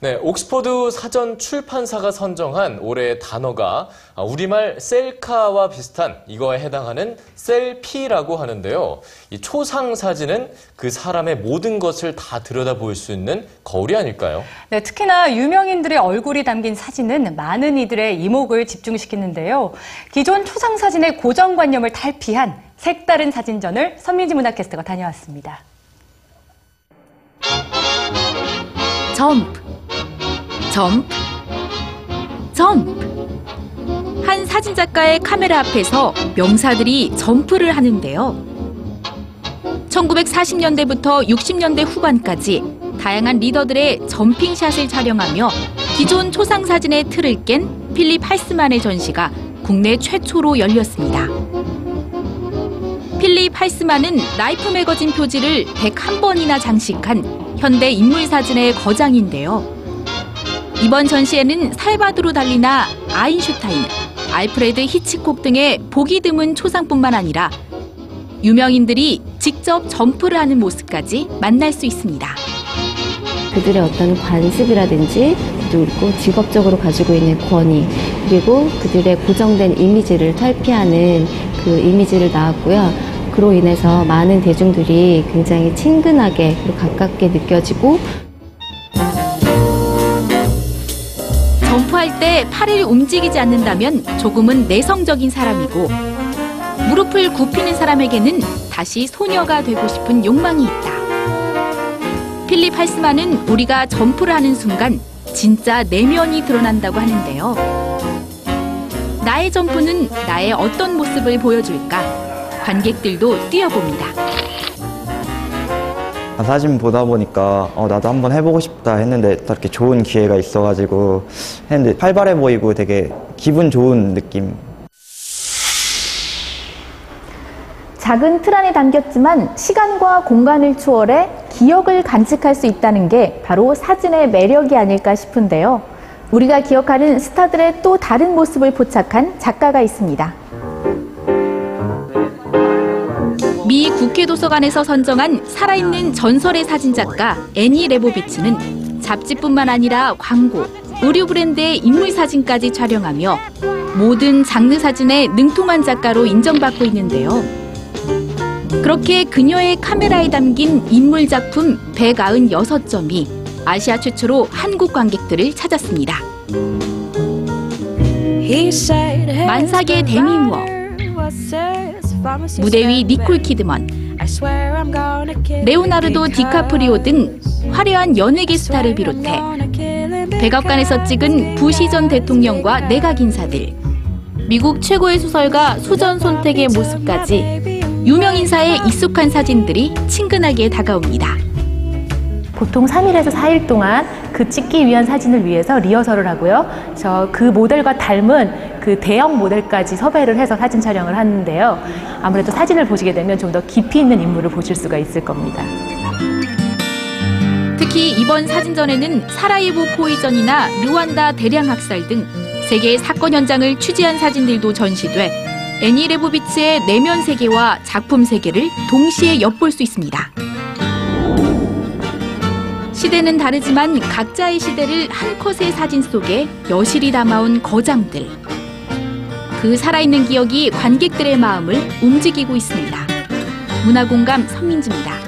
네, 옥스퍼드 사전 출판사가 선정한 올해의 단어가 아, 우리말 셀카와 비슷한 이거에 해당하는 셀피라고 하는데요. 이 초상 사진은 그 사람의 모든 것을 다 들여다볼 수 있는 거울이 아닐까요? 네, 특히나 유명인들의 얼굴이 담긴 사진은 많은 이들의 이목을 집중시키는데요. 기존 초상 사진의 고정관념을 탈피한 색다른 사진전을 선민지 문화캐스터가 다녀왔습니다. 점프, 점프, 점프. 한 사진작가의 카메라 앞에서 명사들이 점프를 하는데요. 1940년대부터 60년대 후반까지 다양한 리더들의 jumping shot을 촬영하며 기존 초상 사진의 틀을 깬 필립 할스만의 전시가 국내 최초로 열렸습니다. 필립 할스만은 라이프 매거진 표지를 101번이나 장식한 현대 인물 사진의 거장인데요. 이번 전시에는 살바도르 달리나 아인슈타인, 알프레드 히치콕 등의 보기 드문 초상뿐만 아니라 유명인들이 직접 점프를 하는 모습까지 만날 수 있습니다. 그들의 어떤 관습이라든지 그리고 직업적으로 가지고 있는 권위 그리고 그들의 고정된 이미지를 탈피하는 그 이미지를 나왔고요. 그로 인해서 많은 대중들이 굉장히 친근하게 그리고 가깝게 느껴지고 점프할 때 팔을 움직이지 않는다면 조금은 내성적인 사람이고 무릎을 굽히는 사람에게는 다시 소녀가 되고 싶은 욕망이 있다. 필립 할스만은 우리가 점프를 하는 순간 진짜 내면이 드러난다고 하는데요. 나의 점프는 나의 어떤 모습을 보여줄까? 관객들도 뛰어봅니다. 사진 보다 보니까 어, 나도 한번 해보고 싶다 했는데 딱 이렇게 좋은 기회가 있어가지고 했는데 활발해 보이고 되게 기분 좋은 느낌 작은 틀 안에 담겼지만 시간과 공간을 초월해 기억을 간직할 수 있다는 게 바로 사진의 매력이 아닐까 싶은데요. 우리가 기억하는 스타들의 또 다른 모습을 포착한 작가가 있습니다. 미 국회 도서관에서 선정한 살아있는 전설의 사진작가 애니 레보비츠는 잡지뿐만 아니라 광고, 의류 브랜드의 인물 사진까지 촬영하며 모든 장르 사진에 능통한 작가로 인정받고 있는데요. 그렇게 그녀의 카메라에 담긴 인물 작품 196점이 아시아 최초로 한국 관객들을 찾았습니다. 만삭의 데미무어, 무대 위 니콜 키드먼, 레오나르도 디카프리오 등 화려한 연예계 스타를 비롯해 백악관에서 찍은 부시 전 대통령과 내각 인사들, 미국 최고의 소설가 수전 손택의 모습까지 유명 인사의 익숙한 사진들이 친근하게 다가옵니다. 보통 3일에서 4일 동안 그 찍기 위한 사진을 위해서 리허설을 하고요. 저 그 모델과 닮은 그 대형 모델까지 섭외를 해서 사진 촬영을 하는데요. 아무래도 사진을 보시게 되면 좀 더 깊이 있는 인물을 보실 수가 있을 겁니다. 특히 이번 사진전에는 사라예보 포위전이나 르완다 대량 학살 등 세계의 사건 현장을 취재한 사진들도 전시돼 애니 레보비츠의 내면 세계와 작품 세계를 동시에 엿볼 수 있습니다. 시대는 다르지만 각자의 시대를 한 컷의 사진 속에 여실히 담아온 거장들. 그 살아있는 기억이 관객들의 마음을 움직이고 있습니다. 문화공감 선민지입니다.